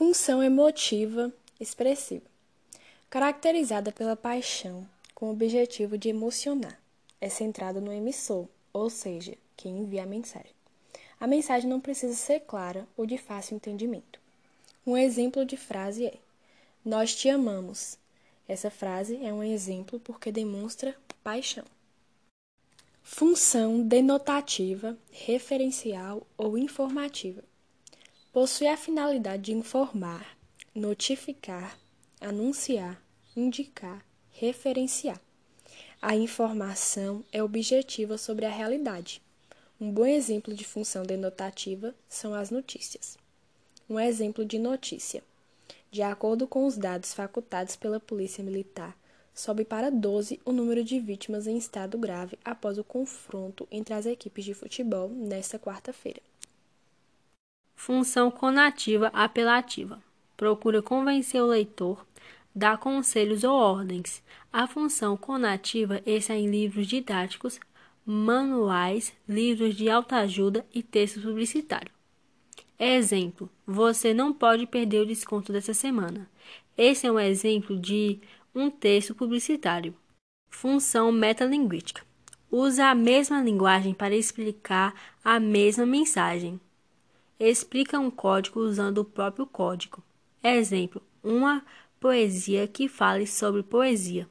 Função emotiva expressiva, caracterizada pela paixão, com o objetivo de emocionar. É centrado no emissor, ou seja, quem envia a mensagem. A mensagem não precisa ser clara ou de fácil entendimento. Um exemplo de frase é: Nós te amamos. Essa frase é um exemplo porque demonstra paixão. Função denotativa, referencial ou informativa. Possui a finalidade de informar, notificar, anunciar, indicar, referenciar. A informação é objetiva sobre a realidade. Um bom exemplo de função denotativa são as notícias. Um exemplo de notícia. De acordo com os dados facultados pela Polícia Militar, sobe para 12 o número de vítimas em estado grave após o confronto entre as equipes de futebol nesta quarta-feira. Função conativa apelativa. Procura convencer o leitor, dar conselhos ou ordens. A função conativa está em livros didáticos, manuais, livros de autoajuda e textos publicitários. Exemplo: você não pode perder o desconto dessa semana. Esse é um exemplo de um texto publicitário. Função metalinguística. Usa a mesma linguagem para explicar a mesma mensagem. Explica um código usando o próprio código. Exemplo: uma poesia que fale sobre poesia.